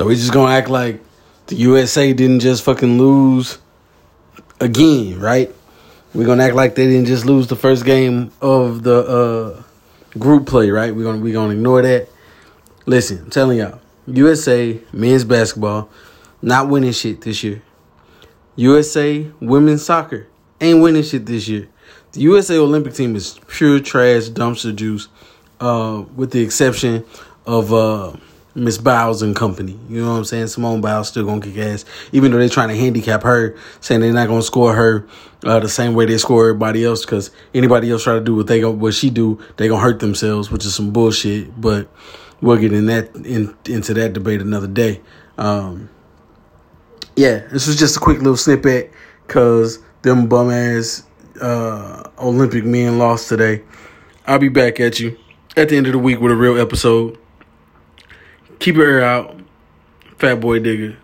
So we just gonna act like the USA didn't just fucking lose again, right? We're gonna act like they didn't just lose the first game of the uh, group play, right? We're gonna we gonna ignore that. Listen, I'm telling y'all, USA men's basketball not winning shit this year. USA women's soccer ain't winning shit this year. The USA Olympic team is pure trash, dumpster juice, uh, with the exception of uh, Miss Biles and company. You know what I'm saying? Simone Biles still gonna kick ass, even though they're trying to handicap her, saying they're not gonna score her uh, the same way they score everybody else. Because anybody else try to do what they go, what she do, they gonna hurt themselves, which is some bullshit. But we'll get in that in, into that debate another day. Um, yeah, this was just a quick little snippet because them bum ass uh, Olympic men lost today. I'll be back at you at the end of the week with a real episode. Keep your ear out. Fat Boy Digger.